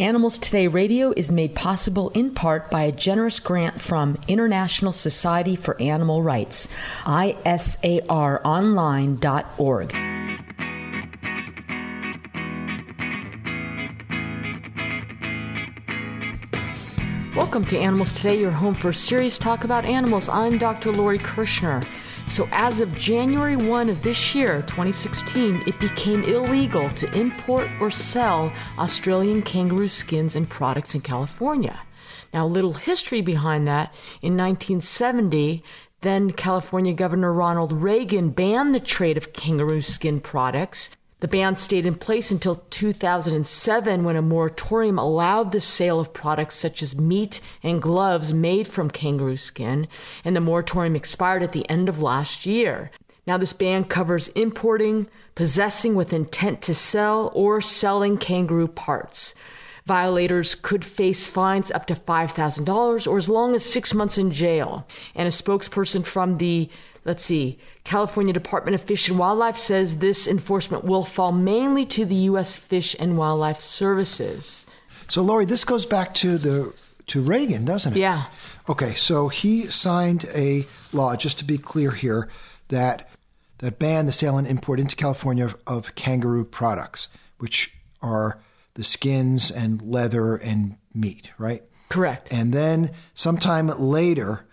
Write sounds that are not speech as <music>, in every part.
Animals Today Radio is made possible in part by a generous grant from International Society for Animal Rights, isaronline.org. Welcome to Animals Today, your home for serious talk about animals. I'm Dr. Lori Kirschner. So, as of January 1 of this year, 2016, it became illegal to import or sell Australian kangaroo skins and products in California. Now, a little history behind that. In 1970, then California Governor Ronald Reagan banned the trade of kangaroo skin products. The ban stayed in place until 2007 when a moratorium allowed the sale of products such as meat and gloves made from kangaroo skin, and the moratorium expired at the end of last year. Now, this ban covers importing, possessing with intent to sell, or selling kangaroo parts. Violators could face fines up to $5,000 or as long as six months in jail. And a spokesperson from the let's see, California Department of Fish and Wildlife says this enforcement will fall mainly to the U.S. Fish and Wildlife Services. So, Lori, this goes back to the to Reagan, doesn't it? Yeah. Okay, so he signed a law, just to be clear here, that that banned the sale and import into California of, of kangaroo products, which are the skins and leather and meat, right? Correct. And then sometime later,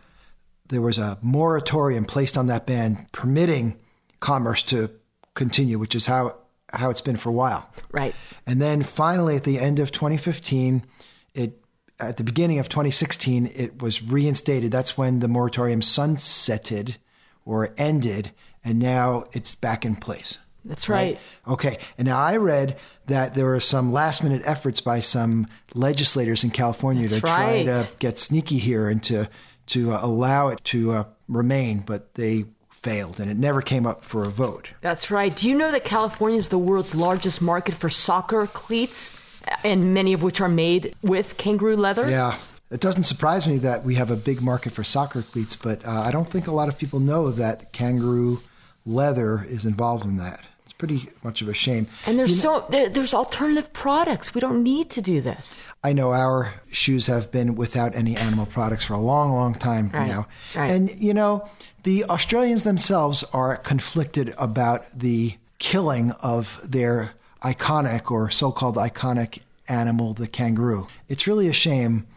there was a moratorium placed on that ban permitting commerce to continue, which is how how it's been for a while. Right. And then finally, at the end of 2015, it at the beginning of 2016, it was reinstated. That's when the moratorium sunsetted or ended, and now it's back in place. That's right. right. Okay. And now I read that there were some last minute efforts by some legislators in California That's to right. try to get sneaky here and to to uh, allow it to uh, remain, but they failed and it never came up for a vote. That's right. Do you know that California is the world's largest market for soccer cleats, and many of which are made with kangaroo leather? Yeah. It doesn't surprise me that we have a big market for soccer cleats, but uh, I don't think a lot of people know that kangaroo leather is involved in that. Pretty much of a shame. And there's you know, so there's alternative products. We don't need to do this. I know our shoes have been without any animal products for a long, long time right. now. Right. And you know, the Australians themselves are conflicted about the killing of their iconic or so-called iconic animal, the kangaroo. It's really a shame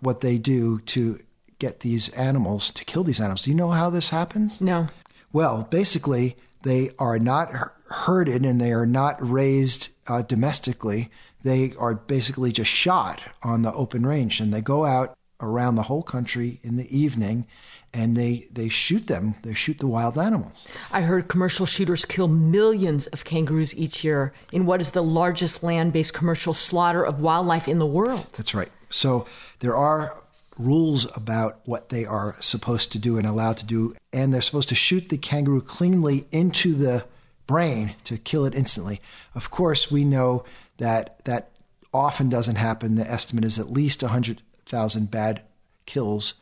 what they do to get these animals to kill these animals. Do you know how this happens? No. Well, basically, they are not herded and they are not raised uh, domestically. They are basically just shot on the open range, and they go out around the whole country in the evening and they, they shoot them. They shoot the wild animals. I heard commercial shooters kill millions of kangaroos each year in what is the largest land based commercial slaughter of wildlife in the world. That's right. So there are rules about what they are supposed to do and allowed to do, and they're supposed to shoot the kangaroo cleanly into the brain to kill it instantly. Of course, we know that that often doesn't happen. The estimate is at least 100,000 bad kills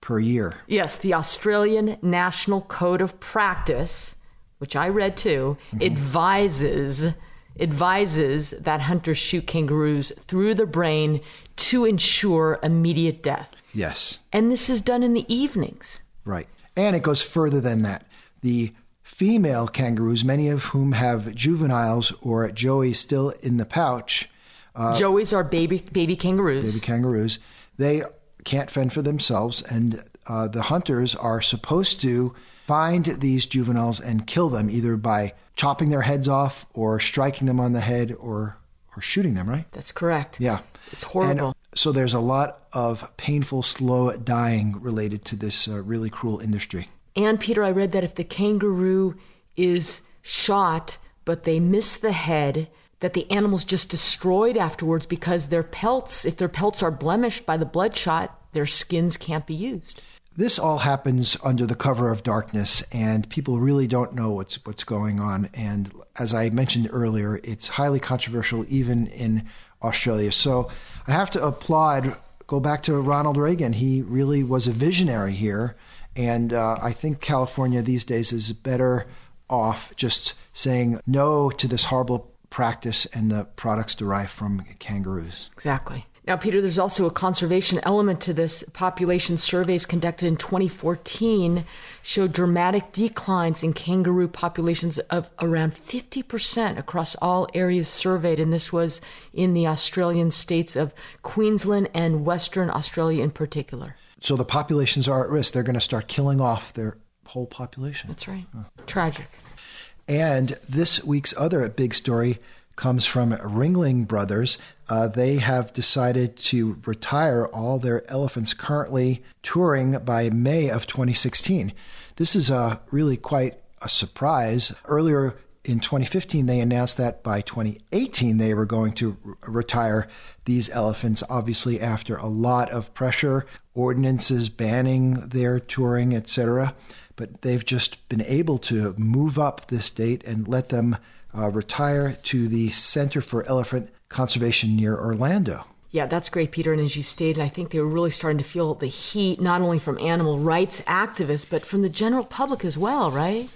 per year. Yes, the Australian National Code of Practice, which I read too, mm-hmm. advises advises that hunters shoot kangaroos through the brain to ensure immediate death. Yes. And this is done in the evenings. Right. And it goes further than that. The female kangaroos, many of whom have juveniles or joeys still in the pouch. Uh, joeys are baby baby kangaroos. Baby kangaroos. They can't fend for themselves, and uh, the hunters are supposed to find these juveniles and kill them either by chopping their heads off or striking them on the head or or shooting them. Right? That's correct. Yeah. It's horrible. And so there's a lot of painful, slow dying related to this uh, really cruel industry. And Peter, I read that if the kangaroo is shot, but they miss the head, that the animal's just destroyed afterwards because their pelts, if their pelts are blemished by the bloodshot, their skins can't be used. This all happens under the cover of darkness, and people really don't know what's what's going on. And as I mentioned earlier, it's highly controversial even in Australia. So I have to applaud. Go back to Ronald Reagan. He really was a visionary here and uh, I think California these days is better off just saying no to this horrible practice and the products derived from kangaroos. Exactly. Now, Peter, there's also a conservation element to this. Population surveys conducted in 2014 showed dramatic declines in kangaroo populations of around 50% across all areas surveyed, and this was in the Australian states of Queensland and Western Australia in particular. So the populations are at risk. They're going to start killing off their whole population. That's right. Tragic. And this week's other big story comes from Ringling Brothers. Uh, they have decided to retire all their elephants currently touring by May of 2016. This is uh, really quite a surprise. Earlier in 2015, they announced that by 2018 they were going to retire these elephants, obviously, after a lot of pressure, ordinances banning their touring, etc. But they've just been able to move up this date and let them uh, retire to the Center for Elephant Conservation near Orlando. Yeah, that's great, Peter. And as you stated, I think they were really starting to feel the heat, not only from animal rights activists, but from the general public as well, right?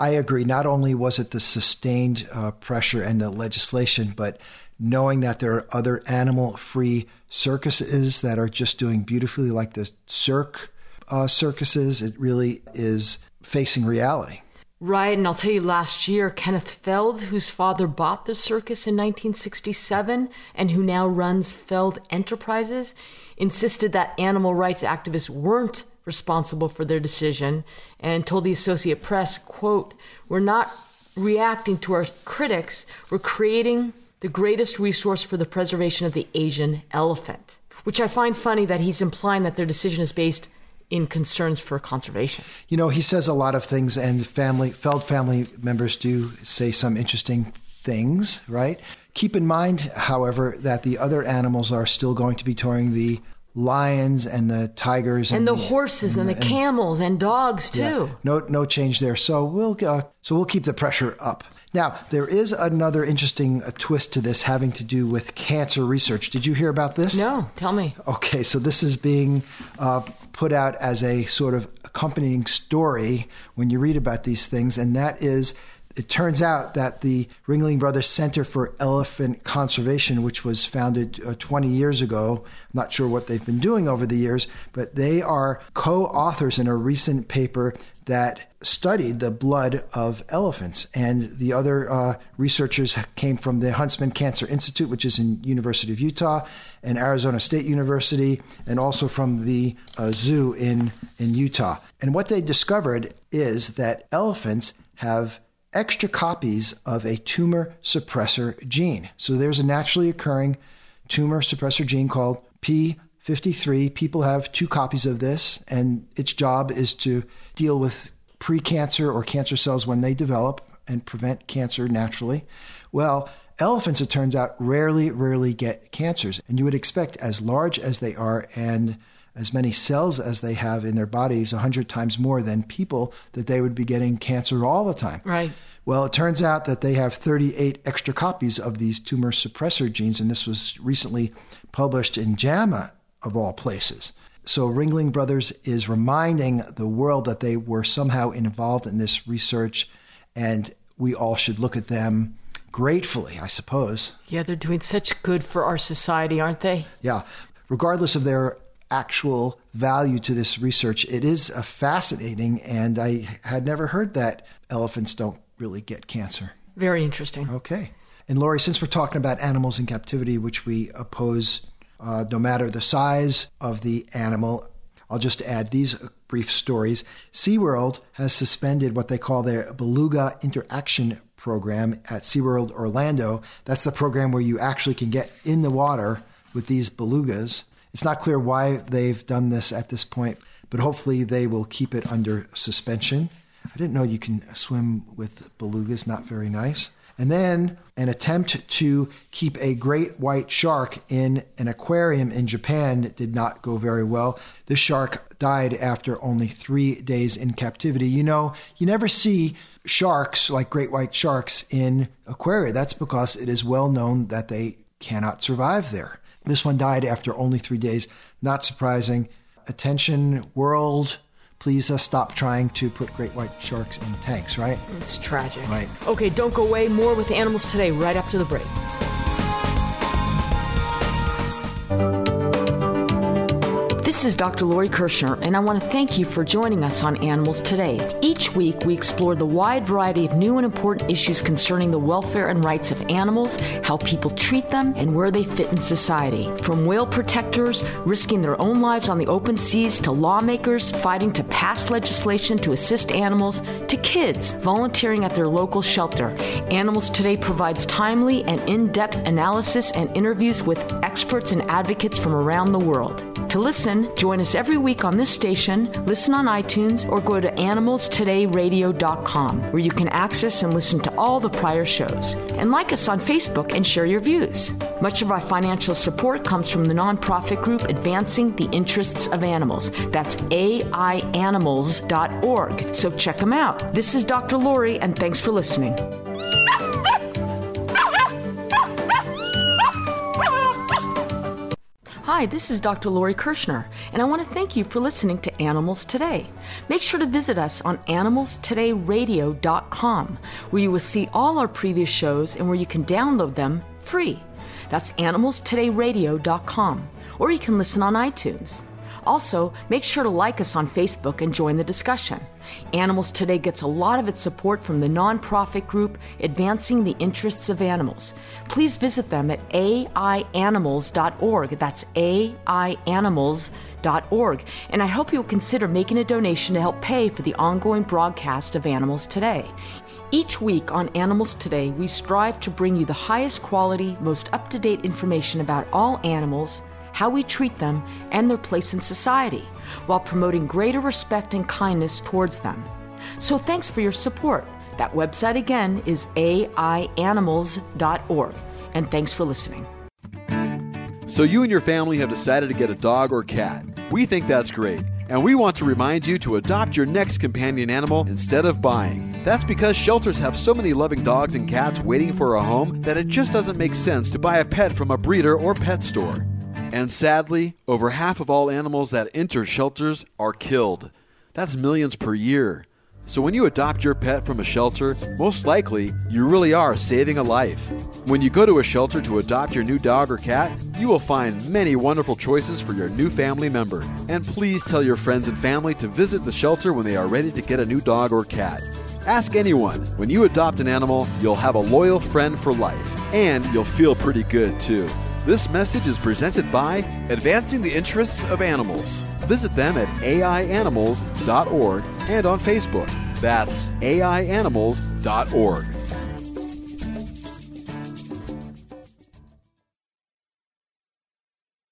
I agree. Not only was it the sustained uh, pressure and the legislation, but knowing that there are other animal free circuses that are just doing beautifully, like the Cirque uh, circuses, it really is facing reality. Right, and I'll tell you last year, Kenneth Feld, whose father bought the circus in 1967 and who now runs Feld Enterprises, insisted that animal rights activists weren't responsible for their decision and told the Associate Press, quote, We're not reacting to our critics, we're creating the greatest resource for the preservation of the Asian elephant. Which I find funny that he's implying that their decision is based in concerns for conservation. You know, he says a lot of things, and family Feld family members do say some interesting things, right? Keep in mind, however, that the other animals are still going to be touring the lions and the tigers and, and the, the, horses and, and, the, and, camels and dogs too. Yeah, no, no change there. So we'll uh, so we'll keep the pressure up. Now there is another interesting uh, twist to this having to do with cancer research. Did you hear about this? No, tell me. Okay, so this is being uh, put out as a sort of accompanying story when you read about these things, and that is it turns out that the Ringling Brothers Center for Elephant Conservation, which was founded uh, 20 years ago, I'm not sure what they've been doing over the years, but they are co authors in a recent paper that studied the blood of elephants. And the other uh, researchers came from the Huntsman Cancer Institute, which is in University of Utah, and Arizona State University, and also from the uh, zoo in, in Utah. And what they discovered is that elephants have extra copies of a tumor suppressor gene. So there's a naturally occurring tumor suppressor gene called P53. People have two copies of this, and its job is to deal with precancer or cancer cells when they develop and prevent cancer naturally. Well, elephants, it turns out, rarely, rarely get cancers. And you would expect, as large as they are and as many cells as they have in their bodies, 100 times more than people, that they would be getting cancer all the time. Right. Well, it turns out that they have 38 extra copies of these tumor suppressor genes, and this was recently published in JAMA, of all places. So Ringling Brothers is reminding the world that they were somehow involved in this research, and we all should look at them gratefully, I suppose. Yeah, they're doing such good for our society, aren't they? Yeah. Regardless of their actual value to this research, it is uh, fascinating, and I had never heard that elephants don't really get cancer. Very interesting. Okay. And Lori, since we're talking about animals in captivity, which we oppose uh, no matter the size of the animal. I'll just add these brief stories. SeaWorld has suspended what they call their Beluga Interaction Program at SeaWorld Orlando. That's the program where you actually can get in the water with these belugas. It's not clear why they've done this at this point, but hopefully they will keep it under suspension. I didn't know you can swim with belugas, not very nice. And then an attempt to keep a great white shark in an aquarium in Japan did not go very well. The shark died after only three days in captivity. You know, you never see sharks like great white sharks in aquaria. That's because it is well known that they cannot survive there. This one died after only three days. Not surprising. Attention, world please uh, stop trying to put great white sharks in tanks, right? It's tragic. Right. Okay, don't go away. More with the Animals Today right after the break. This is Dr. Lori Kirschner, and I want to thank you for joining us on Animals Today. Each week, we explore the wide variety of new and important issues concerning the welfare and rights of animals, how people treat them, and where they fit in society. From whale protectors risking their own lives on the open seas to lawmakers fighting to pass legislation to assist animals to kids volunteering at their local shelter. Animals Today provides timely and in depth analysis and interviews with experts and advocates from around the world. To listen, join us every week on this station, listen on iTunes, or go to animalstodayradio.com, where you can access and listen to all the prior shows. And like us on Facebook and share your views. Much of our financial support comes from the nonprofit group Advancing the Interests of Animals. That's aianimals.org. So check them out. This is Dr. Lori, and thanks for listening. Hi, this is Dr. Lori Kirschner, and I want to thank you for listening to Animals Today. Make sure to visit us on animalstodayradio.com, where you will see all our previous shows and where you can download them free. That's animalstodayradio.com, or you can listen on iTunes. Also, make sure to like us on Facebook and join the discussion. Animals Today gets a lot of its support from the nonprofit group Advancing the Interests of Animals. Please visit them at aianimals.org. That's aianimals.org. And I hope you'll consider making a donation to help pay for the ongoing broadcast of Animals Today. Each week on Animals Today, we strive to bring you the highest quality, most up to date information about all animals how we treat them, and their place in society, while promoting greater respect and kindness towards them. So thanks for your support. That website again is aianimals.org. And thanks for listening. So, you and your family have decided to get a dog or cat. We think that's great, and we want to remind you to adopt your next companion animal instead of buying. That's because shelters have so many loving dogs and cats waiting for a home that it just doesn't make sense to buy a pet from a breeder or pet store. And sadly, over half of all animals that enter shelters are killed. That's millions per year. So when you adopt your pet from a shelter, most likely you really are saving a life. When you go to a shelter to adopt your new dog or cat, you will find many wonderful choices for your new family member. And please tell your friends and family to visit the shelter when they are ready to get a new dog or cat. Ask anyone. When you adopt an animal, you'll have a loyal friend for life, and you'll feel pretty good too. This message is presented by Advancing the Interests of Animals. Visit them at aianimals.org and on Facebook. That's aianimals.org.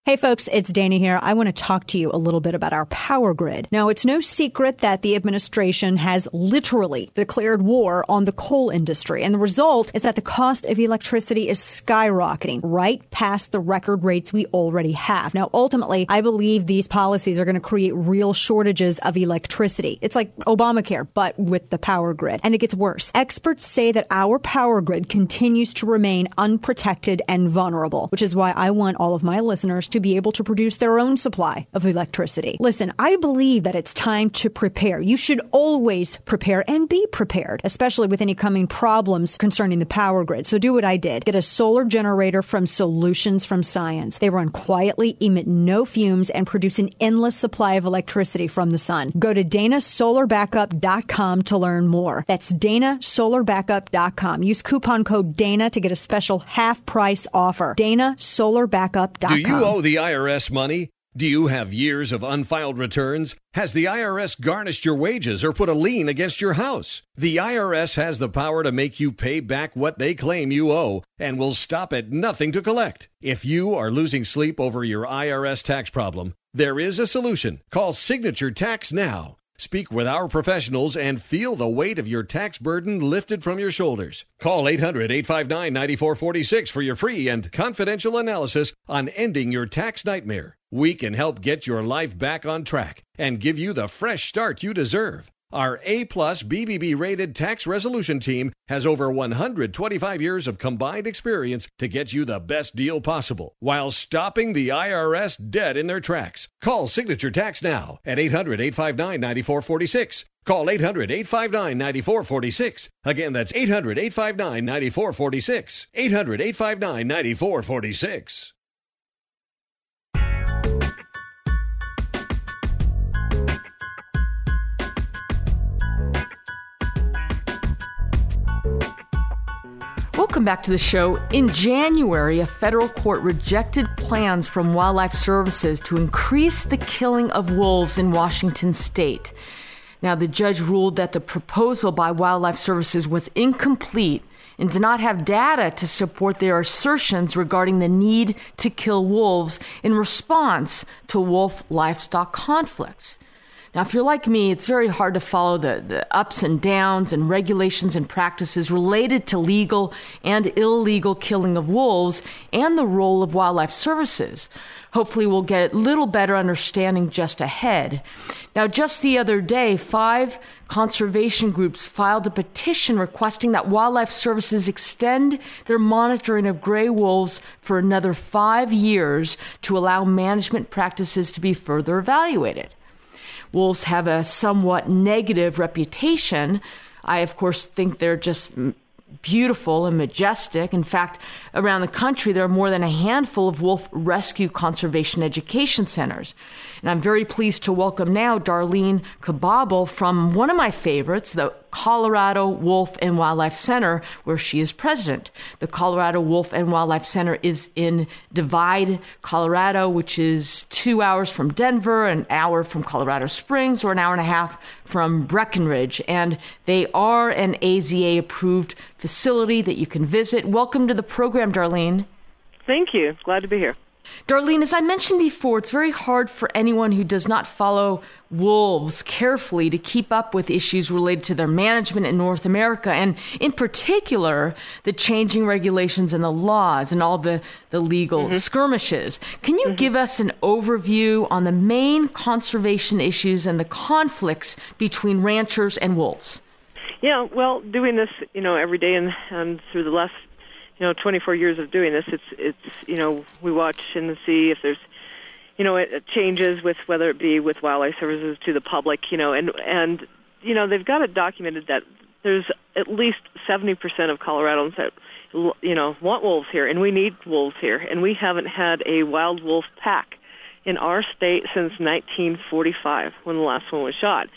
Hey folks, it's Dana here. I want to talk to you a little bit about our power grid. Now, it's no secret that the administration has literally declared war on the coal industry, and the result is that the cost of electricity is skyrocketing right past the record rates we already have. Now, ultimately, I believe these policies are going to create real shortages of electricity. It's like Obamacare, but with the power grid. And it gets worse. Experts say that our power grid continues to remain unprotected and vulnerable, which is why I want all of my listeners to be able to produce their own supply of electricity. Listen, I believe that it's time to prepare. You should always prepare and be prepared, especially with any coming problems concerning the power grid. So do what I did. Get a solar generator from Solutions from Science. They run quietly, emit no fumes, and produce an endless supply of electricity from the sun. Go to danasolarbackup.com to learn more. That's danasolarbackup.com. Use coupon code DANA to get a special half price offer. danasolarbackup.com. Do you owe the IRS money? Do you have years of unfiled returns? Has the IRS garnished your wages or put a lien against your house? The IRS has the power to make you pay back what they claim you owe and will stop at nothing to collect. If you are losing sleep over your IRS tax problem, there is a solution. Call Signature Tax now. Speak with our professionals and feel the weight of your tax burden lifted from your shoulders. Call 800 859 9446 for your free and confidential analysis on ending your tax nightmare. We can help get your life back on track and give you the fresh start you deserve. Our A plus BBB rated tax resolution team has over 125 years of combined experience to get you the best deal possible while stopping the IRS dead in their tracks. Call Signature Tax now at 800 859 9446. Call 800 859 9446. Again, that's 800 859 9446. 800 859 9446. Welcome back to the show. In January, a federal court rejected plans from Wildlife Services to increase the killing of wolves in Washington state. Now, the judge ruled that the proposal by Wildlife Services was incomplete and did not have data to support their assertions regarding the need to kill wolves in response to wolf livestock conflicts. Now, if you're like me, it's very hard to follow the, the ups and downs and regulations and practices related to legal and illegal killing of wolves and the role of wildlife services. Hopefully, we'll get a little better understanding just ahead. Now, just the other day, five conservation groups filed a petition requesting that wildlife services extend their monitoring of gray wolves for another five years to allow management practices to be further evaluated wolves have a somewhat negative reputation. I, of course, think they're just beautiful and majestic. In fact, around the country, there are more than a handful of wolf rescue conservation education centers. And I'm very pleased to welcome now Darlene Kobobel from one of my favorites, the Colorado Wolf and Wildlife Center, where she is president. The Colorado Wolf and Wildlife Center is in Divide, Colorado, which is two hours from Denver, an hour from Colorado Springs, or an hour and a half from Breckenridge. And they are an AZA approved facility that you can visit. Welcome to the program, Darlene. Thank you. Glad to be here. Darlene, as I mentioned before, it's very hard for anyone who does not follow wolves carefully to keep up with issues related to their management in North America, and in particular, the changing regulations and the laws and all the, the legal mm-hmm. skirmishes. Can you mm-hmm. give us an overview on the main conservation issues and the conflicts between ranchers and wolves? Yeah, well, doing this, you know, every day and, and through the last you know 24 years of doing this it's it's you know we watch and see if there's you know it, it changes with whether it be with wildlife services to the public you know and and you know they've got it documented that there's at least 70% of Coloradans that you know want wolves here and we need wolves here and we haven't had a wild wolf pack in our state since 1945 when the last one was shot.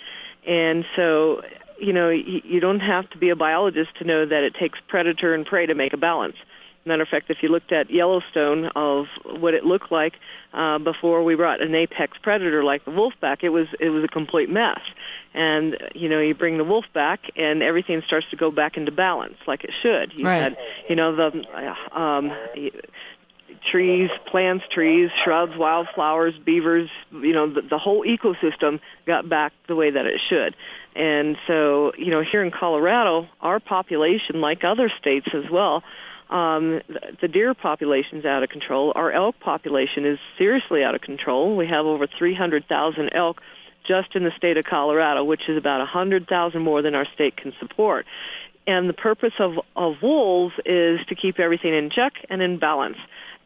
And so you know, you, you don't have to be a biologist to know that it takes predator and prey to make a balance. Matter of fact, if you looked at Yellowstone of what it looked like uh, before we brought an apex predator like the wolf back, it was it was a complete mess. And you know, you bring the wolf back, and everything starts to go back into balance like it should. You right. had, you know, the um, trees, plants, trees, shrubs, wildflowers, beavers, you know, the, the whole ecosystem got back the way that it should. And so, you know, here in Colorado, our population, like other states as well, um, the deer population is out of control. Our elk population is seriously out of control. We have over 300,000 elk just in the state of Colorado, which is about 100,000 more than our state can support. And the purpose of, of wolves is to keep everything in check and in balance.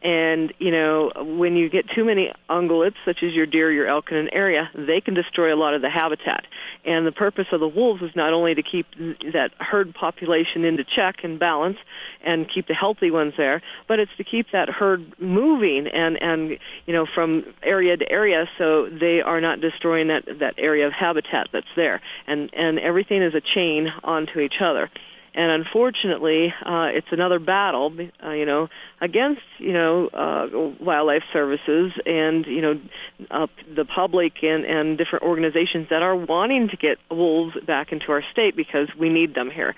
And, you know, when you get too many ungulates, such as your deer, your elk in an area, they can destroy a lot of the habitat. And the purpose of the wolves is not only to keep that herd population into check and balance and keep the healthy ones there, but it's to keep that herd moving and, and, you know, from area to area so they are not destroying that, that area of habitat that's there. And, and everything is a chain onto each other and unfortunately, uh, it's another battle, uh, you know, against you know uh, wildlife services and you know uh, the public and and different organizations that are wanting to get wolves back into our state because we need them here,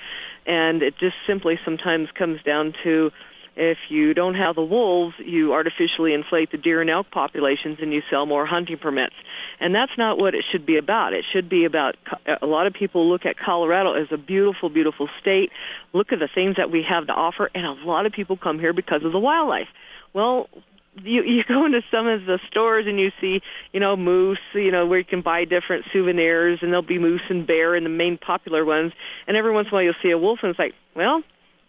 and it just simply sometimes comes down to if you don't have the wolves, you artificially inflate the deer and elk populations and you sell more hunting permits. And that's not what it should be about. It should be about a lot of people look at Colorado as a beautiful, beautiful state. Look at the things that we have to offer, and a lot of people come here because of the wildlife. Well, you <laughs> you go into some of the stores and you see you know moose you know where you can buy different souvenirs and there'll be moose and bear and the main popular ones and every once in a while you'll see a wolf and it's like well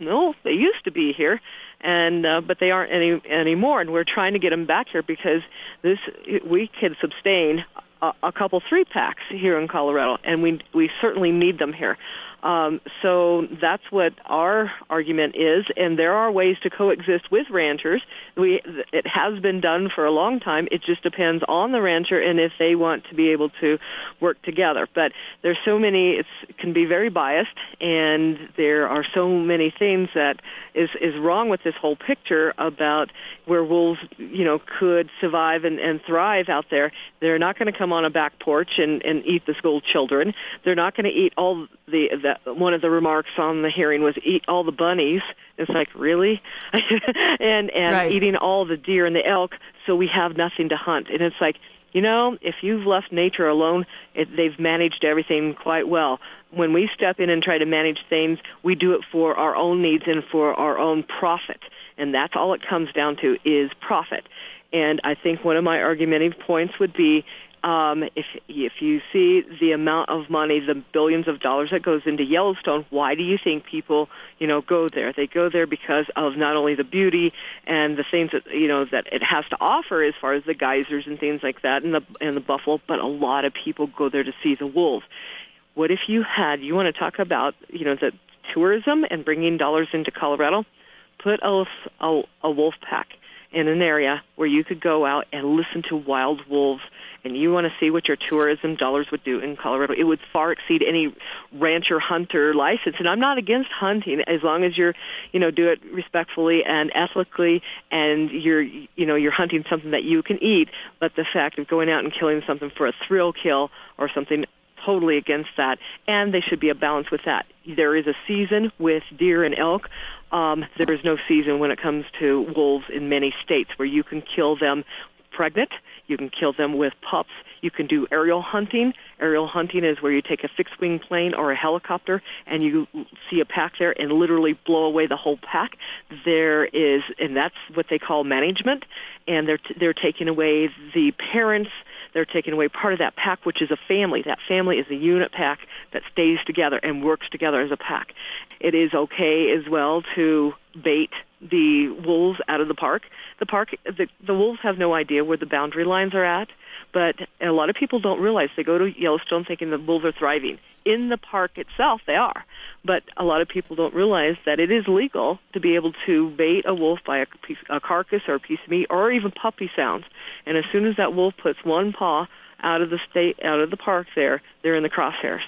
no they used to be here and uh, but they aren't any anymore and we're trying to get them back here because this we can sustain a, a couple three packs here in Colorado and we we certainly need them here um, so that's what our argument is, and there are ways to coexist with ranchers. We, it has been done for a long time. It just depends on the rancher and if they want to be able to work together. But there's so many; it can be very biased, and there are so many things that is is wrong with this whole picture about where wolves, you know, could survive and, and thrive out there. They're not going to come on a back porch and, and eat the school children. They're not going to eat all the, the one of the remarks on the hearing was eat all the bunnies. It's like really, <laughs> and and right. eating all the deer and the elk, so we have nothing to hunt. And it's like you know, if you've left nature alone, it, they've managed everything quite well. When we step in and try to manage things, we do it for our own needs and for our own profit. And that's all it comes down to is profit. And I think one of my argumentative points would be um, if if you see the amount of money, the billions of dollars that goes into Yellowstone, why do you think people, you know, go there? They go there because of not only the beauty and the things that you know that it has to offer, as far as the geysers and things like that, and the and the buffalo. But a lot of people go there to see the wolves. What if you had? You want to talk about, you know, the tourism and bringing dollars into Colorado? Put a a, a wolf pack in an area where you could go out and listen to wild wolves and you want to see what your tourism dollars would do in Colorado, it would far exceed any rancher hunter license. And I'm not against hunting as long as you're, you know, do it respectfully and ethically and you're, you know, you're hunting something that you can eat. But the fact of going out and killing something for a thrill kill or something totally against that, and they should be a balance with that. There is a season with deer and elk. Um, there is no season when it comes to wolves in many states where you can kill them pregnant. You can kill them with pups. You can do aerial hunting. Aerial hunting is where you take a fixed wing plane or a helicopter and you see a pack there and literally blow away the whole pack. There is, and that's what they call management. And they're t- they're taking away the parents. They're taking away part of that pack, which is a family. That family is a unit pack that stays together and works together as a pack. It is okay as well to bait the wolves out of the park. The park, the, the wolves have no idea where the boundary lines are at, but a lot of people don't realize they go to Yellowstone thinking the wolves are thriving. In the park itself, they are, but a lot of people don't realize that it is legal to be able to bait a wolf by a, piece, a carcass or a piece of meat or even puppy sounds. And as soon as that wolf puts one paw out of the state, out of the park, there, they're in the crosshairs,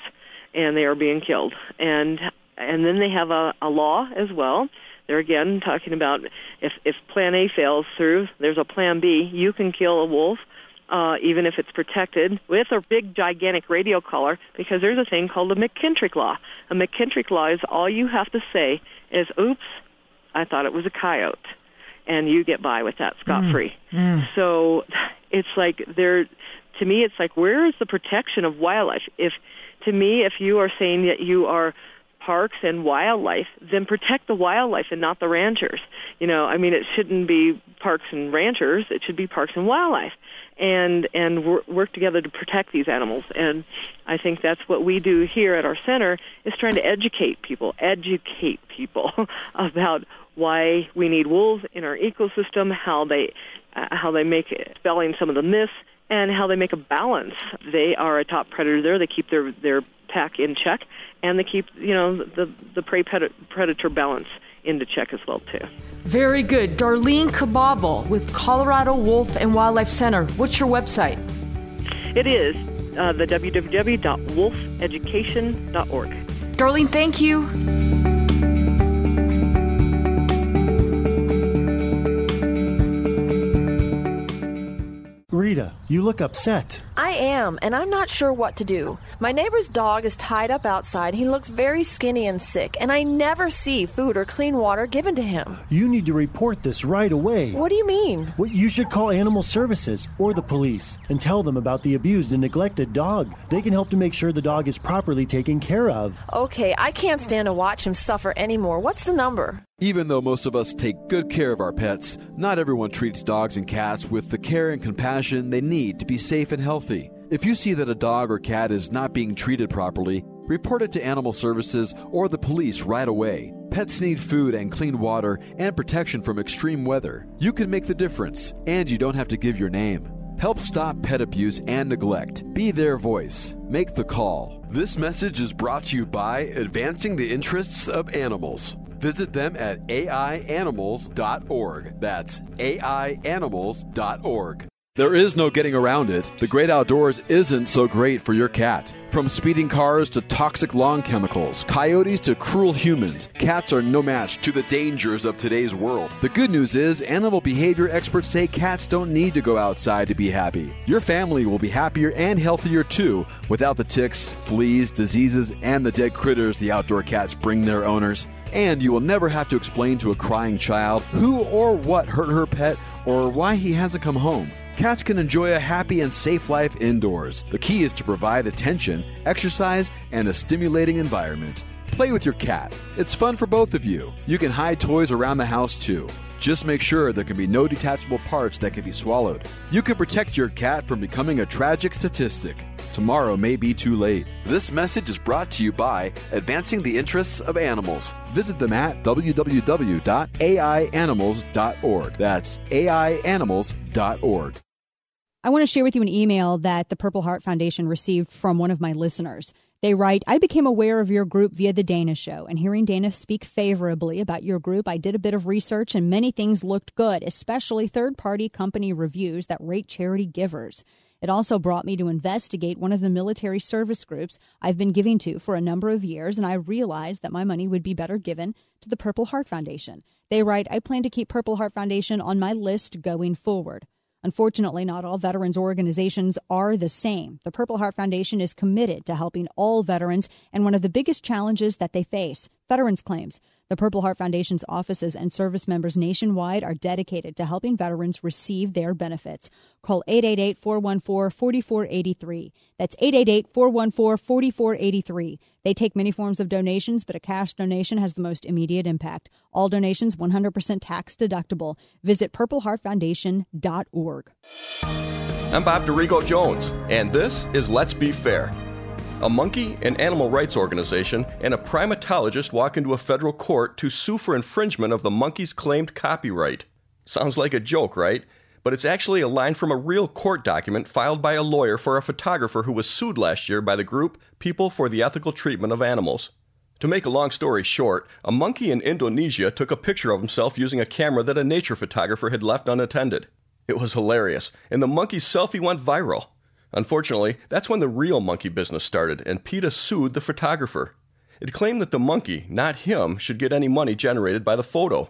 and they are being killed. And and then they have a, a law as well they're again talking about if if Plan A fails through, there's a Plan B. You can kill a wolf, uh, even if it's protected, with a big gigantic radio collar, because there's a thing called the McKittrick Law. A McKittrick Law is all you have to say is, "Oops, I thought it was a coyote," and you get by with that scot free. Mm. Mm. So it's like there. To me, it's like where is the protection of wildlife? If to me, if you are saying that you are parks and wildlife, then protect the wildlife and not the ranchers. You know, I mean, it shouldn't be parks and ranchers. It should be parks and wildlife, and and work together to protect these animals. And I think that's what we do here at our center is trying to educate people, educate people <laughs> about why we need wolves in our ecosystem, how they uh, how they make spelling some of the myths and how they make a balance. They are a top predator there. They keep their their pack in check, and they keep you know the the prey predator balance into check as well too. Very good, Darlene Kobobel with Colorado Wolf and Wildlife Center. What's your website? It is uh, the www.wolfeducation.org. Darlene, thank you. Rita, you look upset. I am, and I'm not sure what to do. My neighbor's dog is tied up outside. He looks very skinny and sick, and I never see food or clean water given to him. You need to report this right away. What do you mean? Well, you should call animal services or the police and tell them about the abused and neglected dog. They can help to make sure the dog is properly taken care of. Okay, I can't stand to watch him suffer anymore. What's the number? Even though most of us take good care of our pets, not everyone treats dogs and cats with the care and compassion they need to be safe and healthy. If you see that a dog or cat is not being treated properly, report it to animal services or the police right away. Pets need food and clean water and protection from extreme weather. You can make the difference, and you don't have to give your name. Help stop pet abuse and neglect. Be their voice. Make the call. This message is brought to you by Advancing the Interests of Animals. Visit them at aianimals.org. That's aianimals.org. There is no getting around it. The great outdoors isn't so great for your cat. From speeding cars to toxic lawn chemicals, coyotes to cruel humans, cats are no match to the dangers of today's world. The good news is, animal behavior experts say cats don't need to go outside to be happy. Your family will be happier and healthier too without the ticks, fleas, diseases, and the dead critters the outdoor cats bring their owners. And you will never have to explain to a crying child who or what hurt her pet or why he hasn't come home. Cats can enjoy a happy and safe life indoors. The key is to provide attention, exercise, and a stimulating environment. Play with your cat. It's fun for both of you. You can hide toys around the house too. Just make sure there can be no detachable parts that can be swallowed. You can protect your cat from becoming a tragic statistic. Tomorrow may be too late. This message is brought to you by Advancing the Interests of Animals. Visit them at www.aianimals.org. That's aianimals.org. I want to share with you an email that the Purple Heart Foundation received from one of my listeners. They write, I became aware of your group via the Dana Show, and hearing Dana speak favorably about your group, I did a bit of research and many things looked good, especially third party company reviews that rate charity givers. It also brought me to investigate one of the military service groups I've been giving to for a number of years, and I realized that my money would be better given to the Purple Heart Foundation. They write, I plan to keep Purple Heart Foundation on my list going forward. Unfortunately, not all veterans organizations are the same. The Purple Heart Foundation is committed to helping all veterans and one of the biggest challenges that they face veterans claims. The Purple Heart Foundation's offices and service members nationwide are dedicated to helping veterans receive their benefits. Call 888 414 4483. That's 888 414 4483. They take many forms of donations, but a cash donation has the most immediate impact. All donations 100% tax deductible. Visit purpleheartfoundation.org. I'm Bob DeRigo Jones, and this is Let's Be Fair. A monkey, an animal rights organization, and a primatologist walk into a federal court to sue for infringement of the monkey's claimed copyright. Sounds like a joke, right? But it's actually a line from a real court document filed by a lawyer for a photographer who was sued last year by the group People for the Ethical Treatment of Animals. To make a long story short, a monkey in Indonesia took a picture of himself using a camera that a nature photographer had left unattended. It was hilarious, and the monkey's selfie went viral. Unfortunately, that's when the real monkey business started, and PETA sued the photographer. It claimed that the monkey, not him, should get any money generated by the photo.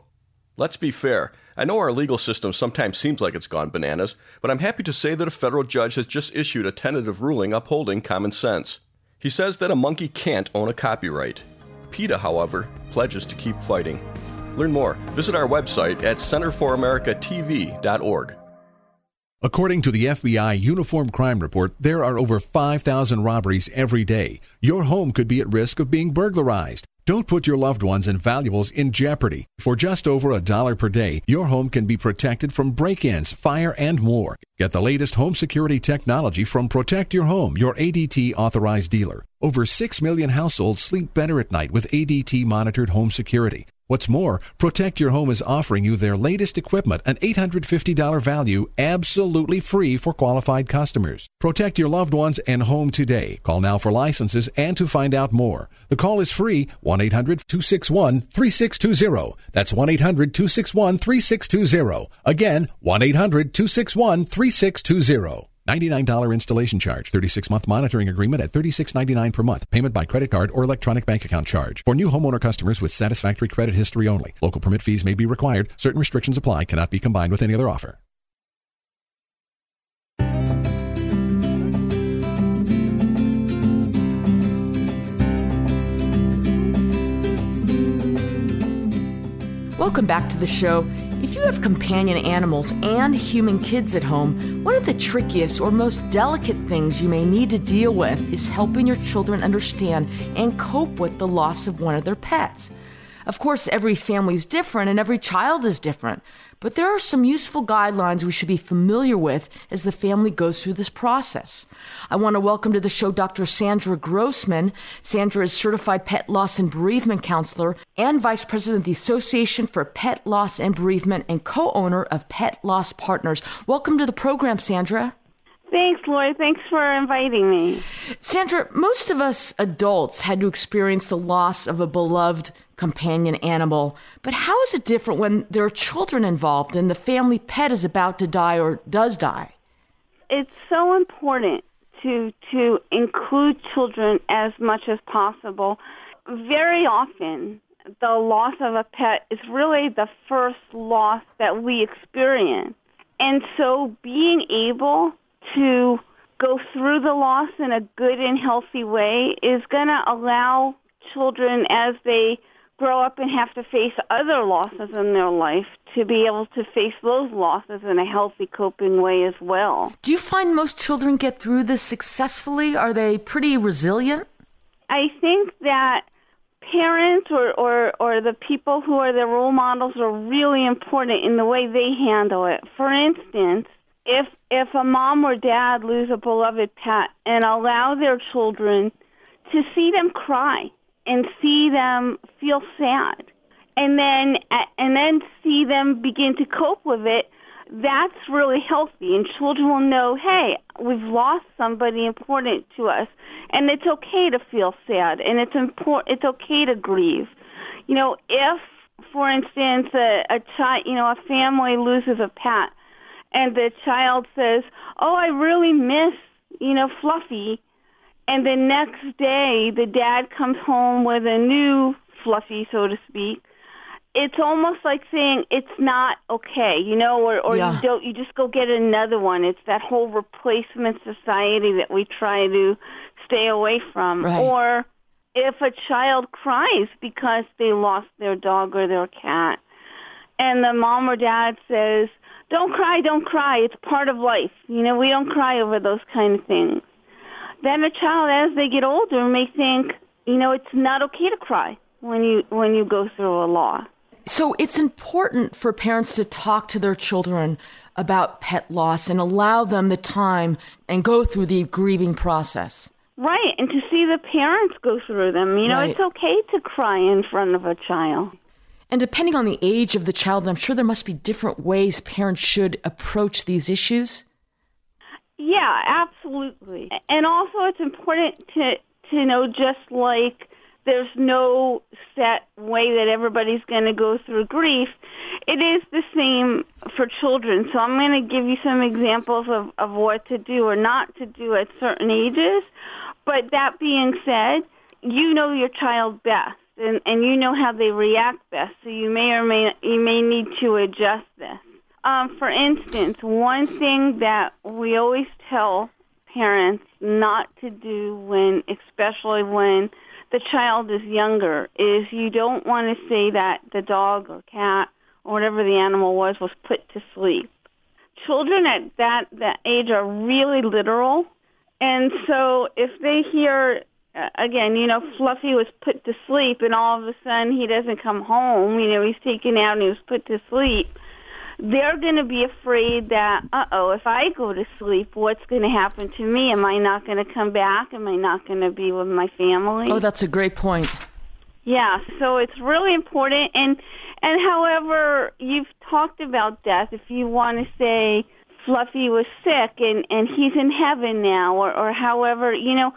Let's be fair. I know our legal system sometimes seems like it's gone bananas, but I'm happy to say that a federal judge has just issued a tentative ruling upholding common sense. He says that a monkey can't own a copyright. PETA, however, pledges to keep fighting. Learn more. Visit our website at centerforamericatv.org. According to the FBI Uniform Crime Report, there are over 5,000 robberies every day. Your home could be at risk of being burglarized. Don't put your loved ones and valuables in jeopardy. For just over a dollar per day, your home can be protected from break ins, fire, and more. Get the latest home security technology from Protect Your Home, your ADT authorized dealer. Over 6 million households sleep better at night with ADT monitored home security. What's more, Protect Your Home is offering you their latest equipment, an $850 value, absolutely free for qualified customers. Protect your loved ones and home today. Call now for licenses and to find out more. The call is free 1 800 261 3620. That's 1 800 261 3620. Again, 1 800 261 3620. $99 installation charge, 36-month monitoring agreement at $36.99 per month, payment by credit card or electronic bank account charge. For new homeowner customers with satisfactory credit history only, local permit fees may be required. Certain restrictions apply. Cannot be combined with any other offer. Welcome back to the show. If you have companion animals and human kids at home, one of the trickiest or most delicate things you may need to deal with is helping your children understand and cope with the loss of one of their pets. Of course, every family is different and every child is different, but there are some useful guidelines we should be familiar with as the family goes through this process. I want to welcome to the show Dr. Sandra Grossman. Sandra is certified pet loss and bereavement counselor and vice president of the Association for Pet Loss and Bereavement and co-owner of Pet Loss Partners. Welcome to the program, Sandra. Thanks, Lori. Thanks for inviting me. Sandra, most of us adults had to experience the loss of a beloved companion animal, but how is it different when there are children involved and the family pet is about to die or does die? It's so important to to include children as much as possible. Very often, the loss of a pet is really the first loss that we experience. And so being able to go through the loss in a good and healthy way is going to allow children as they grow up and have to face other losses in their life to be able to face those losses in a healthy coping way as well. Do you find most children get through this successfully? Are they pretty resilient? I think that parents or, or, or the people who are the role models are really important in the way they handle it. For instance, if if a mom or dad lose a beloved pet and allow their children to see them cry and see them feel sad and then and then see them begin to cope with it that's really healthy. And children will know hey we've lost somebody important to us. And it's okay to feel sad and it's important it's okay to grieve. You know if for instance a, a child you know a family loses a pet and the child says oh i really miss you know fluffy and the next day the dad comes home with a new fluffy so to speak it's almost like saying it's not okay you know or or Yeah. you don't you just go get another one it's that whole replacement society that we try to stay away from Right. or if a child cries because they lost their dog or their cat and the mom or dad says don't cry don't cry. It's part of life. You know we don't cry over those kind of things. Then a child as they get older may think you know it's not okay to cry when you when you go through a loss So it's important for parents to talk to their children about pet loss and allow them the time and go through the grieving process. right and to see the parents go through them. You know Right. it's okay to cry in front of a child And depending on the age of the child, I'm sure there must be different ways parents should approach these issues. Yeah, absolutely. And also it's important to to know just like there's no set way that everybody's going to go through grief, it is the same for children. So I'm going to give you some examples of, of what to do or not to do at certain ages. But that being said, you know your child best and, and you know how they react best. So you may or may you may need to adjust this. Um, for instance, one thing that we always tell parents not to do when, especially when the child is younger, is you don't want to say that the dog or cat or whatever the animal was was put to sleep. Children at that that age are really literal, and so if they hear uh, again, you know, Fluffy was put to sleep, and all of a sudden he doesn't come home. You know, he's taken out and he was put to sleep. They're going to be afraid that, uh oh, if I go to sleep, what's going to happen to me? Am I not going to come back? Am I not going to be with my family? Oh, that's a great point. Yeah, so it's really important and and however you've talked about death, if you want to say Fluffy was sick and and he's in heaven now or or however, you know,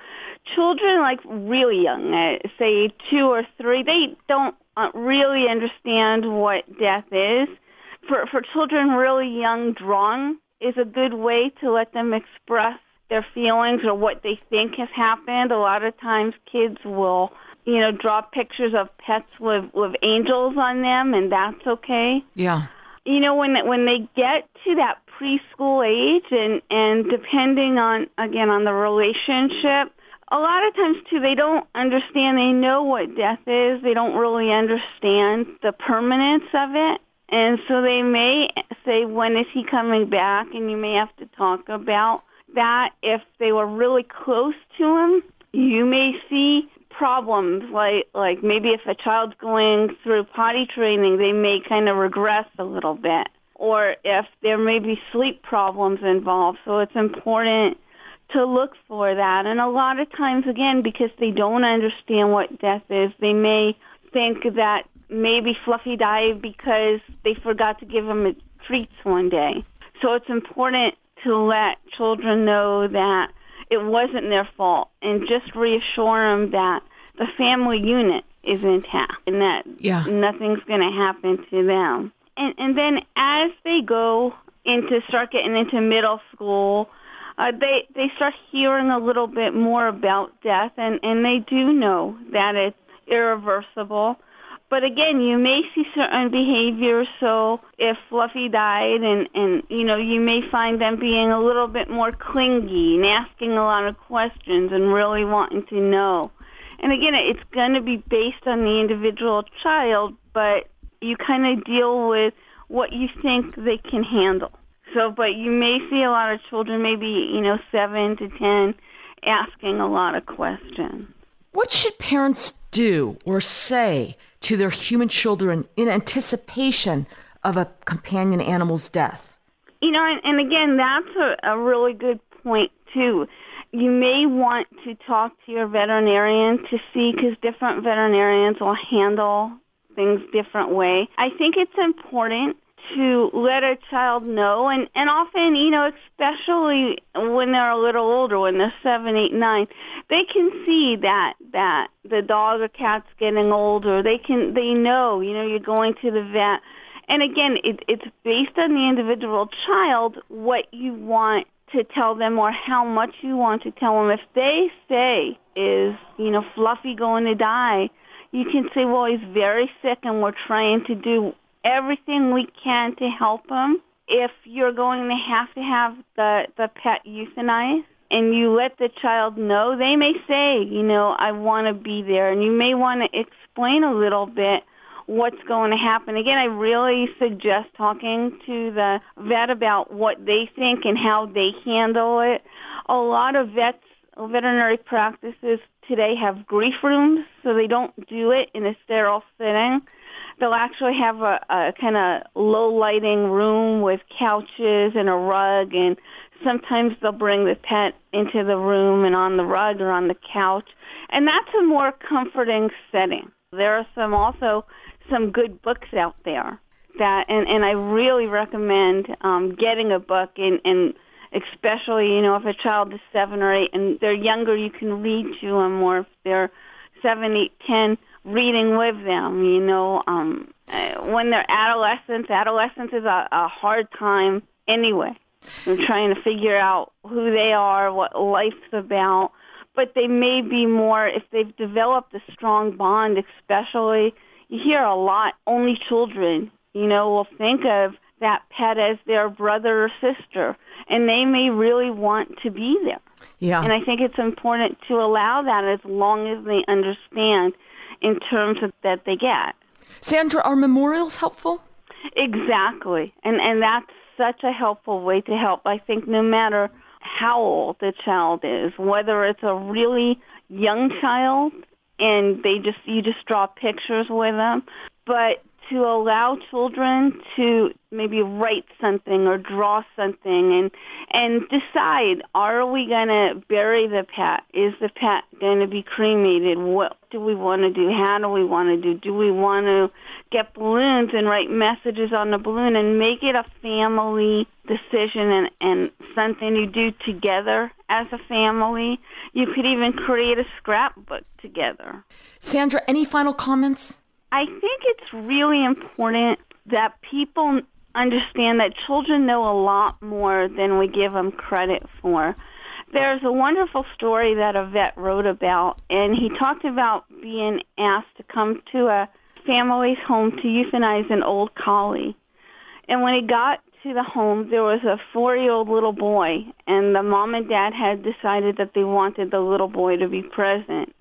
children like really young, uh, say 2 or 3, they don't uh, really understand what death is. For for children really young, drawing is a good way to let them express their feelings or what they think has happened. A lot of times kids will you know, draw pictures of pets with with angels on them, and that's okay. Yeah. You know, when when they get to that preschool age, and and depending on again on the relationship, a lot of times too they don't understand. They know what death is. They don't really understand the permanence of it. And so they may say when is he coming back? And you may have to talk about that. If they were really close to him you may see problems. Like like maybe if a child's going through potty training they may kind of regress a little bit. Or if there may be sleep problems involved. So it's important to look for that. And a lot of times, again, because they don't understand what death is, they may think that maybe Fluffy died because they forgot to give him treats one day. So it's important to let children know that it wasn't their fault and just reassure them that the family unit is intact and that yeah. nothing's going to happen to them. And, and then as they go into start getting into middle school, uh, they they start hearing a little bit more about death, and and they do know that it's irreversible. But again, you may see certain behaviors. So if Fluffy died, and and you know, you may find them being a little bit more clingy and asking a lot of questions and really wanting to know. And again, it's going to be based on the individual child, but you kind of deal with what you think they can handle. So, but you may see a lot of children, maybe, you know, 7 to 10, asking a lot of questions. What should parents do or say to their human children in anticipation of a companion animal's death? You know, and, and again, that's a, a really good point, too. You may want to talk to your veterinarian to see, because different veterinarians will handle things different way. I think it's important to let a child know. And and often you know especially when they're a little older when they're seven eight nine they can see that that the dog or cat's getting older. They can they know you know you're going to the vet. And again it, it's based on the individual child what you want to tell them or how much you want to tell them. If they say is you know fluffy going to die you can say well he's very sick and we're trying to do everything we can to help them. If you're going to have to have the, the pet euthanized and you let the child know, they may say, you know, I want to be there. And you may want to explain a little bit what's going to happen. Again, I really suggest talking to the vet about what they think and how they handle it. A lot of vets, veterinary practices today have grief rooms, so they don't do it in a sterile setting they'll actually have a, a kind of low lighting room with couches and a rug and sometimes they'll bring the pet into the room and on the rug or on the couch and that's a more comforting setting. There are some also some good books out there that and and I really recommend um getting a book and and especially you know if a child is 7 or 8 and they're younger you can read to them or if they're seven, eight, ten, reading with them. You know, um, uh, when they're adolescents, adolescence is a, a hard time anyway. They're trying to figure out who they are, what life's about. But they may be more if they've developed a strong bond, especially. You hear a lot. Only children, you know, will think of that pet as their brother or sister, and they may really want to be there. Yeah. And I think it's important to allow that as long as they understand in terms of that they get. Sandra, are memorials helpful? Exactly. And and that's such a helpful way to help. I think no matter how old the child is, whether it's a really young child and they just you just draw pictures with them, but to allow children to maybe write something or draw something and and decide are we going to bury the pet? Is the pet going to be cremated? What do we want to do? How do we want to do? Do we want to get balloons and write messages on the balloon and make it a family decision and and something you do together as a family? You could even create a scrapbook together. Sandra any final comments I think it's really important that people understand that children know a lot more than we give them credit for. There's a wonderful story that a vet wrote about, and he talked about being asked to come to a family's home to euthanize an old collie. And when he got to the home, there was a four-year-old little boy, and the mom and dad had decided that they wanted the little boy to be present.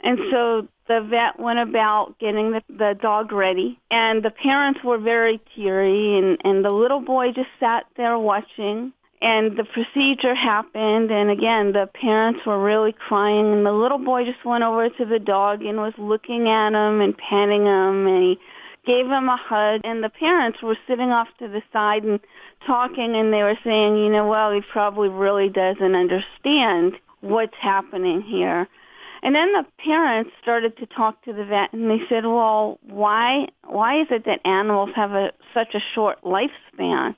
And so the vet went about getting the, the dog ready, and the parents were very teary, and, and the little boy just sat there watching. And the procedure happened, and again, the parents were really crying, and the little boy just went over to the dog and was looking at him and petting him, and he gave him a hug, and the parents were sitting off to the side and talking, and they were saying, you know, well, he probably really doesn't understand what's happening here. And then the parents started to talk to the vet, and they said, "Well, why why is it that animals have a such a short lifespan?"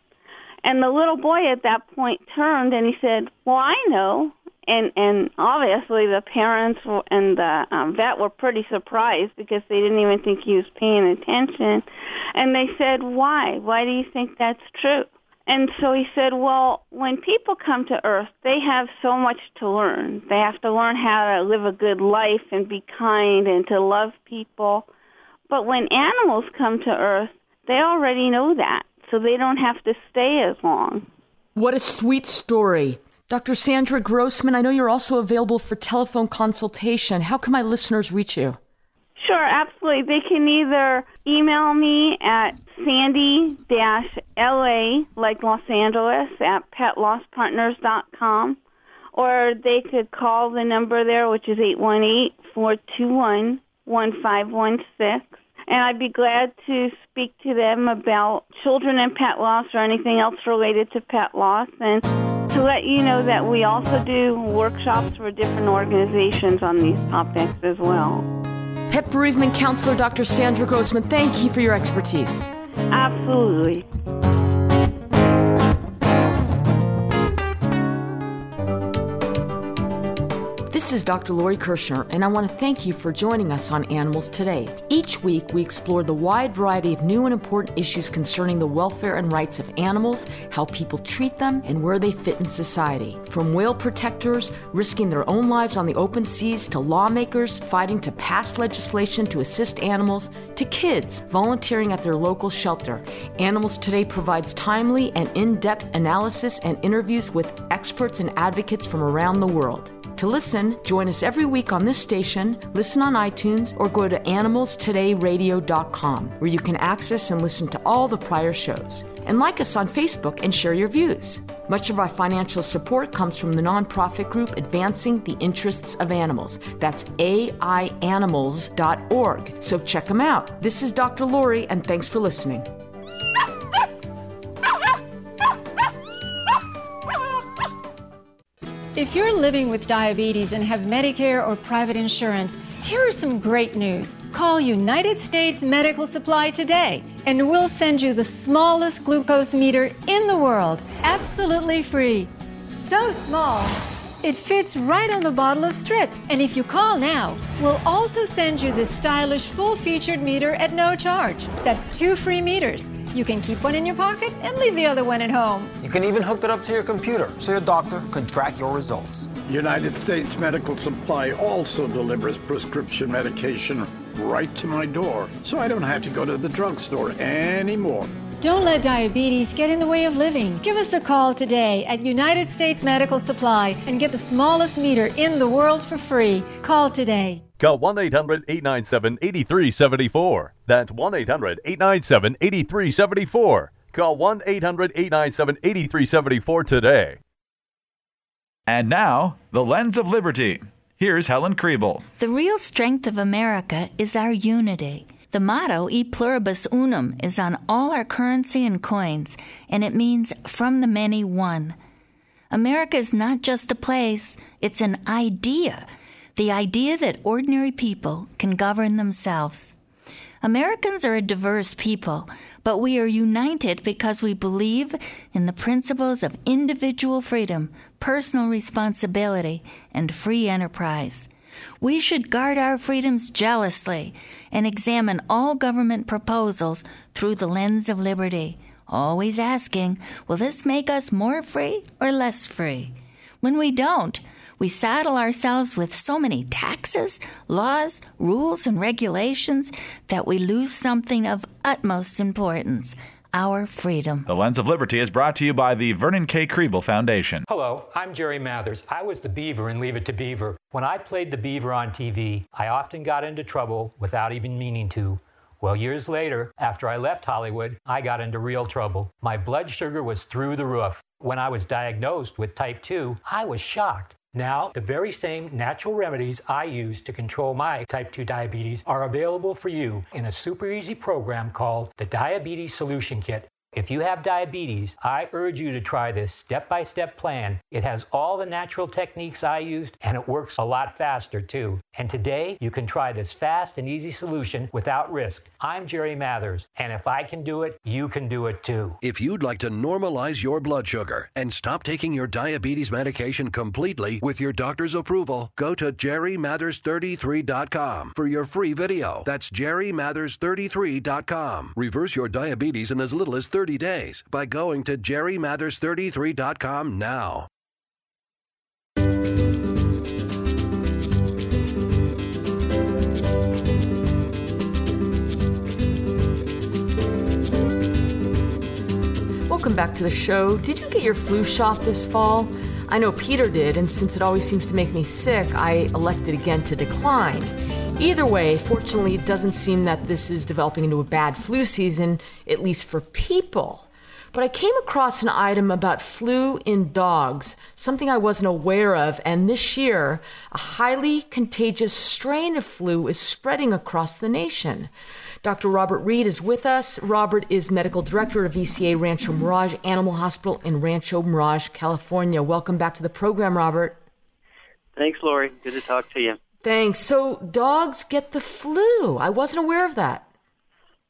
And the little boy at that point turned and he said, "Well, I know." And and obviously the parents and the um, vet were pretty surprised because they didn't even think he was paying attention. And they said, "Why? Why do you think that's true?" And so he said, well, when people come to Earth, they have so much to learn. They have to learn how to live a good life and be kind and to love people. But when animals come to Earth, they already know that, so they don't have to stay as long. What a sweet story. Dr. Sandra Grossman, I know you're also available for telephone consultation. How can my listeners reach you? Sure, absolutely. They can either email me at sandy-la, like Los Angeles, at petlosspartners.com, or they could call the number there, which is 818-421-1516. And I'd be glad to speak to them about children and pet loss or anything else related to pet loss. And to let you know that we also do workshops for different organizations on these topics as well. Pet bereavement counselor Dr. Sandra Grossman, thank you for your expertise. Absolutely. This is Dr. Lori Kirschner, and I want to thank you for joining us on Animals Today. Each week, we explore the wide variety of new and important issues concerning the welfare and rights of animals, how people treat them, and where they fit in society. From whale protectors risking their own lives on the open seas to lawmakers fighting to pass legislation to assist animals to kids volunteering at their local shelter. Animals Today provides timely and in depth analysis and interviews with experts and advocates from around the world. To listen, join us every week on this station, listen on iTunes, or go to animalstodayradio.com, where you can access and listen to all the prior shows. And like us on Facebook and share your views. Much of our financial support comes from the nonprofit group Advancing the Interests of Animals. That's aianimals.org. So check them out. This is Dr. Lori, and thanks for listening. If you're living with diabetes and have Medicare or private insurance, here is some great news. Call United States Medical Supply today, and we'll send you the smallest glucose meter in the world, absolutely free. So small, it fits right on the bottle of strips. And if you call now, we'll also send you this stylish full featured meter at no charge. That's two free meters. You can keep one in your pocket and leave the other one at home. You can even hook it up to your computer so your doctor can track your results. United States Medical Supply also delivers prescription medication right to my door, so I don't have to go to the drugstore anymore. Don't let diabetes get in the way of living. Give us a call today at United States Medical Supply and get the smallest meter in the world for free. Call today. Call 1 800 897 8374. That's 1 800 897 8374. Call 1 800 897 8374 today. And now, The Lens of Liberty. Here's Helen Krieble. The real strength of America is our unity. The motto, E pluribus unum, is on all our currency and coins, and it means from the many one. America is not just a place, it's an idea. The idea that ordinary people can govern themselves. Americans are a diverse people, but we are united because we believe in the principles of individual freedom, personal responsibility, and free enterprise. We should guard our freedoms jealously and examine all government proposals through the lens of liberty, always asking, will this make us more free or less free? When we don't, we saddle ourselves with so many taxes, laws, rules, and regulations that we lose something of utmost importance our freedom. The Lens of Liberty is brought to you by the Vernon K. Krieble Foundation. Hello, I'm Jerry Mathers. I was the Beaver in Leave It to Beaver. When I played the Beaver on TV, I often got into trouble without even meaning to. Well, years later, after I left Hollywood, I got into real trouble. My blood sugar was through the roof. When I was diagnosed with type 2, I was shocked. Now, the very same natural remedies I use to control my type 2 diabetes are available for you in a super easy program called the Diabetes Solution Kit. If you have diabetes, I urge you to try this step by step plan. It has all the natural techniques I used and it works a lot faster too. And today you can try this fast and easy solution without risk. I'm Jerry Mathers, and if I can do it, you can do it too. If you'd like to normalize your blood sugar and stop taking your diabetes medication completely with your doctor's approval, go to jerrymathers33.com for your free video. That's jerrymathers33.com. Reverse your diabetes in as little as 30 days by going to jerrymathers33.com now. Welcome back to the show. Did you get your flu shot this fall? I know Peter did, and since it always seems to make me sick, I elected again to decline. Either way, fortunately, it doesn't seem that this is developing into a bad flu season, at least for people. But I came across an item about flu in dogs, something I wasn't aware of, and this year, a highly contagious strain of flu is spreading across the nation. Dr. Robert Reed is with us. Robert is medical director of VCA Rancho Mirage Animal Hospital in Rancho Mirage, California. Welcome back to the program, Robert. Thanks, Lori. Good to talk to you. Thanks. So, dogs get the flu. I wasn't aware of that.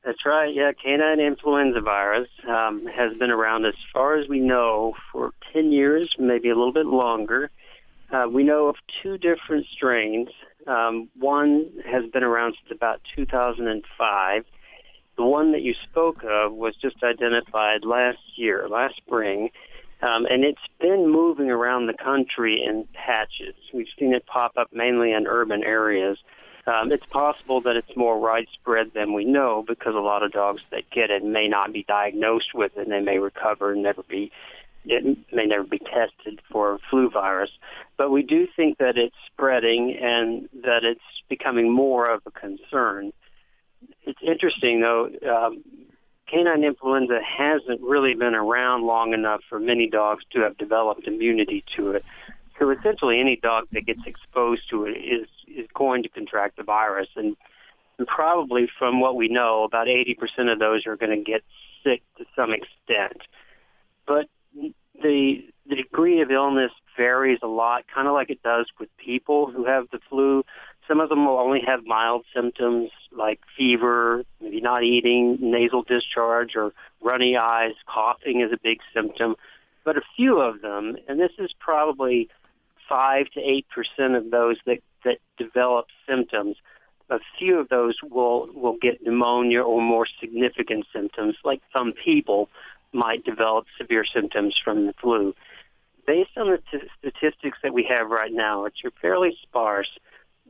That's right. Yeah, canine influenza virus um, has been around as far as we know for 10 years, maybe a little bit longer. Uh, we know of two different strains. Um, one has been around since about 2005. The one that you spoke of was just identified last year, last spring, um, and it's been moving around the country in patches. We've seen it pop up mainly in urban areas. Um, it's possible that it's more widespread than we know because a lot of dogs that get it may not be diagnosed with it and they may recover and never be it may never be tested for flu virus. But we do think that it's spreading and that it's becoming more of a concern. It's interesting though, um, canine influenza hasn't really been around long enough for many dogs to have developed immunity to it. So essentially, any dog that gets exposed to it is is going to contract the virus, and, and probably from what we know, about 80% of those are going to get sick to some extent. But the the degree of illness varies a lot, kind of like it does with people who have the flu. Some of them will only have mild symptoms like fever, maybe not eating, nasal discharge, or runny eyes. Coughing is a big symptom. But a few of them, and this is probably five to eight percent of those that that develop symptoms, a few of those will will get pneumonia or more significant symptoms, like some people might develop severe symptoms from the flu. Based on the t- statistics that we have right now, which are fairly sparse,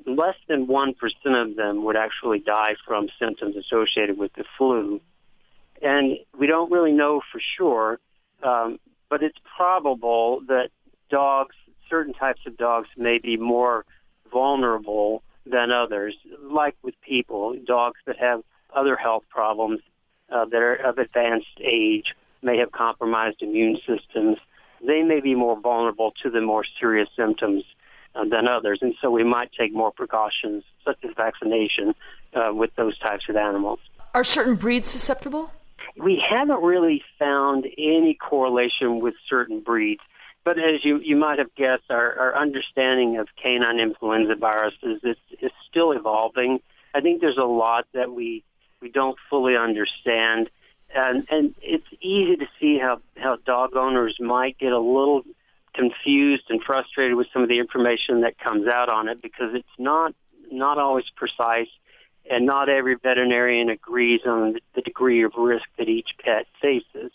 less than 1% of them would actually die from symptoms associated with the flu. And we don't really know for sure, um, but it's probable that dogs, certain types of dogs, may be more vulnerable than others, like with people, dogs that have other health problems uh, that are of advanced age may have compromised immune systems. They may be more vulnerable to the more serious symptoms uh, than others, and so we might take more precautions, such as vaccination, uh, with those types of animals. Are certain breeds susceptible? We haven't really found any correlation with certain breeds. But as you, you might have guessed, our, our understanding of canine influenza viruses is, is still evolving. I think there's a lot that we we don't fully understand, and and it's easy to see how how dog owners might get a little confused and frustrated with some of the information that comes out on it because it's not not always precise, and not every veterinarian agrees on the degree of risk that each pet faces.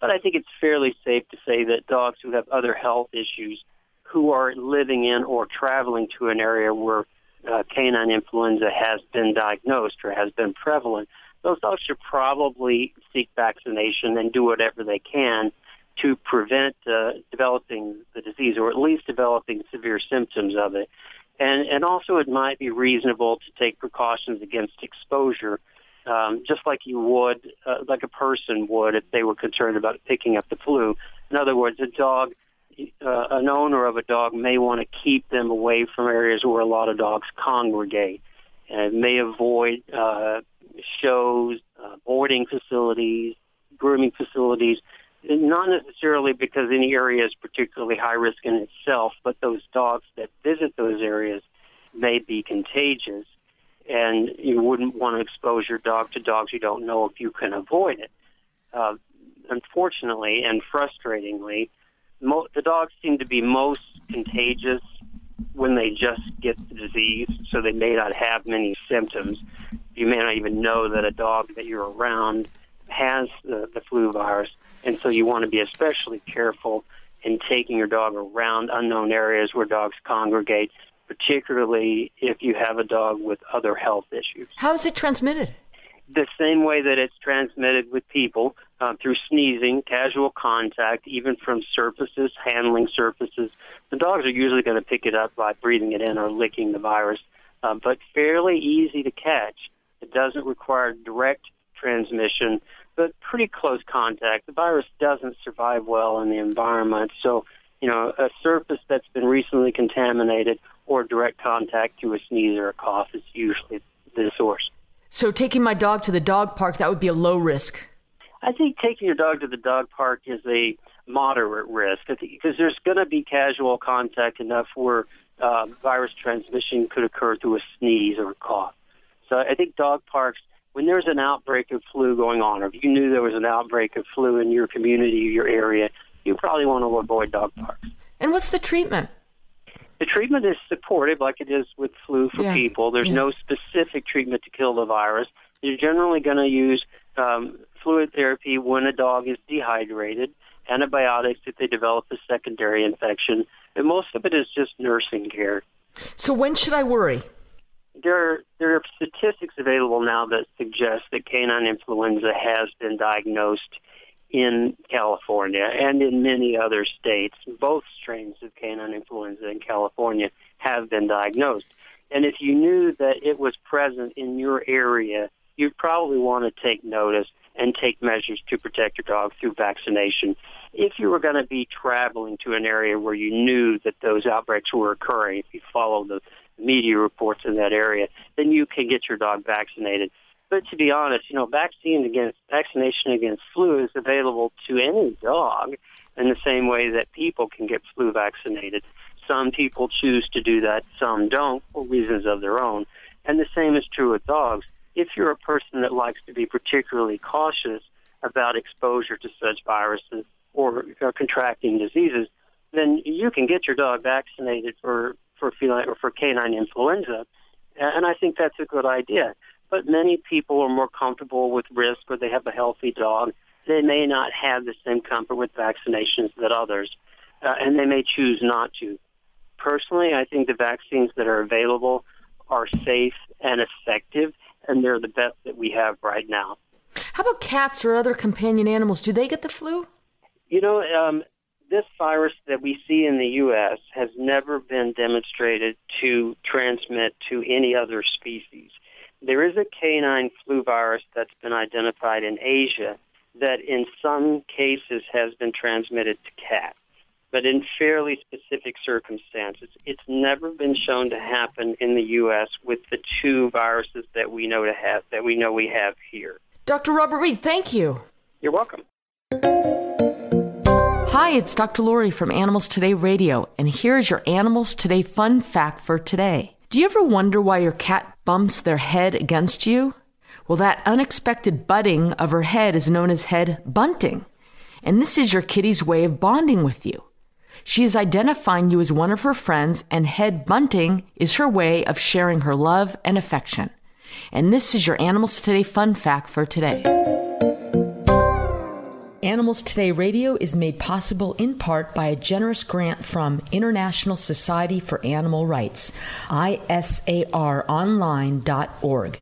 But I think it's fairly safe to say that dogs who have other health issues who are living in or traveling to an area where uh, canine influenza has been diagnosed or has been prevalent those dogs should probably seek vaccination and do whatever they can to prevent uh, developing the disease or at least developing severe symptoms of it. And, and also it might be reasonable to take precautions against exposure, um, just like you would, uh, like a person would if they were concerned about picking up the flu. In other words, a dog, uh, an owner of a dog may want to keep them away from areas where a lot of dogs congregate and may avoid uh, shows, uh, boarding facilities, grooming facilities, not necessarily because any area is particularly high risk in itself, but those dogs that visit those areas may be contagious, and you wouldn't want to expose your dog to dogs you don't know if you can avoid it. Uh, unfortunately and frustratingly, mo- the dogs seem to be most contagious when they just get the disease, so they may not have many symptoms. You may not even know that a dog that you're around has the, the flu virus, and so you want to be especially careful in taking your dog around unknown areas where dogs congregate, particularly if you have a dog with other health issues. How is it transmitted? The same way that it's transmitted with people uh, through sneezing, casual contact, even from surfaces, handling surfaces. The dogs are usually going to pick it up by breathing it in or licking the virus, uh, but fairly easy to catch. It doesn't require direct transmission, but pretty close contact. The virus doesn't survive well in the environment, so you know a surface that's been recently contaminated or direct contact to a sneeze or a cough is usually the source. So taking my dog to the dog park that would be a low risk. I think taking your dog to the dog park is a moderate risk because there's going to be casual contact enough where uh, virus transmission could occur through a sneeze or a cough. So I think dog parks, when there's an outbreak of flu going on, or if you knew there was an outbreak of flu in your community, your area, you probably want to avoid dog parks. And what's the treatment? The treatment is supportive, like it is with flu for Yeah. people. There's Yeah. no specific treatment to kill the virus. You're generally going to use um, fluid therapy when a dog is dehydrated, antibiotics if they develop a secondary infection, and most of it is just nursing care. So when should I worry? There are, there are statistics available now that suggest that canine influenza has been diagnosed in California and in many other states. Both strains of canine influenza in California have been diagnosed. And if you knew that it was present in your area, you'd probably want to take notice and take measures to protect your dog through vaccination. If you were going to be traveling to an area where you knew that those outbreaks were occurring, if you follow the media reports in that area, then you can get your dog vaccinated. But to be honest, you know, vaccine against vaccination against flu is available to any dog in the same way that people can get flu vaccinated. Some people choose to do that, some don't for reasons of their own. And the same is true with dogs. If you're a person that likes to be particularly cautious about exposure to such viruses or uh, contracting diseases, then you can get your dog vaccinated for for feline or for canine influenza, and I think that's a good idea. But many people are more comfortable with risk, or they have a healthy dog. They may not have the same comfort with vaccinations that others, uh, and they may choose not to. Personally, I think the vaccines that are available are safe and effective, and they're the best that we have right now. How about cats or other companion animals? Do they get the flu? You know, um, this virus that we see in the U.S. has never been demonstrated to transmit to any other species. There is a canine flu virus that's been identified in Asia that in some cases has been transmitted to cats, but in fairly specific circumstances. It's never been shown to happen in the U.S. with the two viruses that we know to have that we know we have here. Dr. Robert Reed, thank you. You're welcome. Hi, it's Dr. Lori from Animals Today Radio, and here's your Animals Today fun fact for today. Do you ever wonder why your cat bumps their head against you? Well, that unexpected butting of her head is known as head bunting, and this is your kitty's way of bonding with you. She is identifying you as one of her friends, and head bunting is her way of sharing her love and affection. And this is your Animals Today fun fact for today. Animals Today Radio is made possible in part by a generous grant from International Society for Animal Rights, isaronline.org.